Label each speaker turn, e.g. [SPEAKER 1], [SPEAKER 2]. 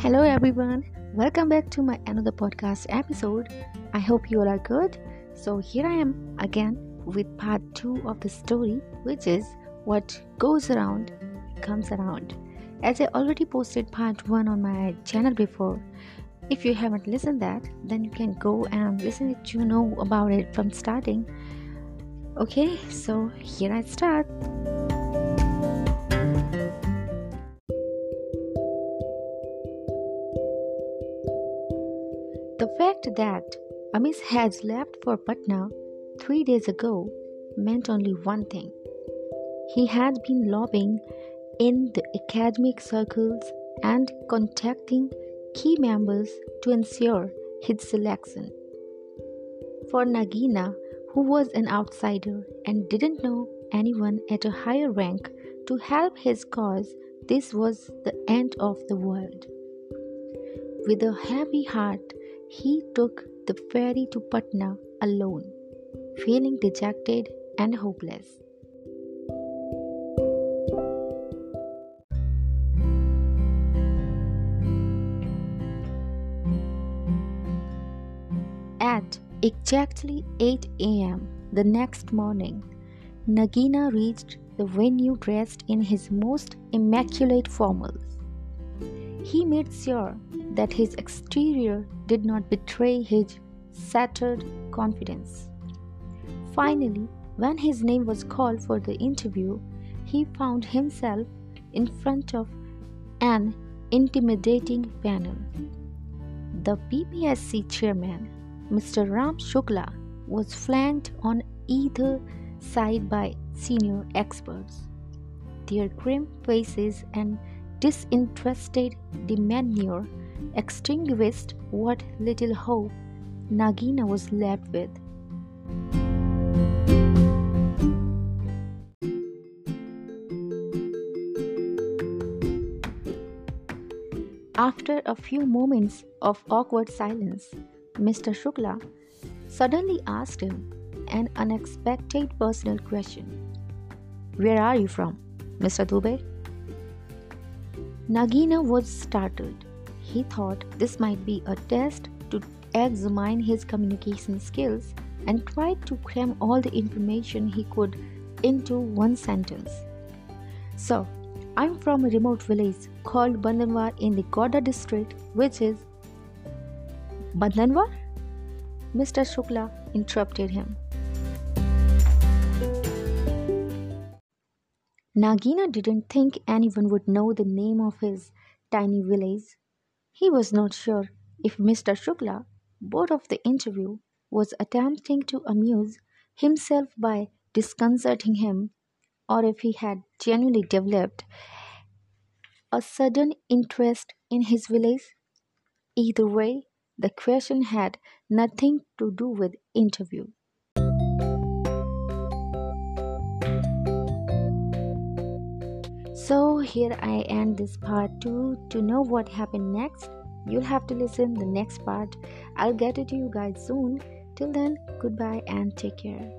[SPEAKER 1] Hello everyone, welcome back to my another podcast episode. I hope you all are good. So here I am again with part 2 of the story which is what goes around comes around. As I already posted part 1 on my channel before. If you haven't listened that, then you can go and listen it to know about it from starting. Okay, so here I start. The fact that Amis has left for Patna three days ago meant only one thing. He had been lobbying in the academic circles and contacting key members to ensure his selection. For Nagina, who was an outsider and didn't know anyone at a higher rank to help his cause, this was the end of the world. With a heavy heart, he took the ferry to Patna alone, feeling dejected and hopeless. At exactly 8 am the next morning, Nagina reached the venue dressed in his most immaculate formals. He made sure that his exterior did not betray his shattered confidence. Finally, when his name was called for the interview, he found himself in front of an intimidating panel. The PPSC chairman, Mr. Ram Shukla, was flanked on either side by senior experts. Their grim faces and disinterested demeanor extinguished what little hope Nagina was left with. After a few moments of awkward silence, Mr. Shukla suddenly asked him an unexpected personal question Where are you from, Mr. Dubey? Nagina was startled. He thought this might be a test to examine his communication skills and tried to cram all the information he could into one sentence. So, I'm from a remote village called Bandanwar in the Godda district, which is. Bandanwar? Mr. Shukla interrupted him. Nagina didn't think anyone would know the name of his tiny village. He was not sure if Mr. Shukla, bored of the interview, was attempting to amuse himself by disconcerting him, or if he had genuinely developed a sudden interest in his village. Either way, the question had nothing to do with interview. So here I end this part 2. To know what happened next, you'll have to listen the next part. I'll get it to you guys soon. Till then, goodbye and take care.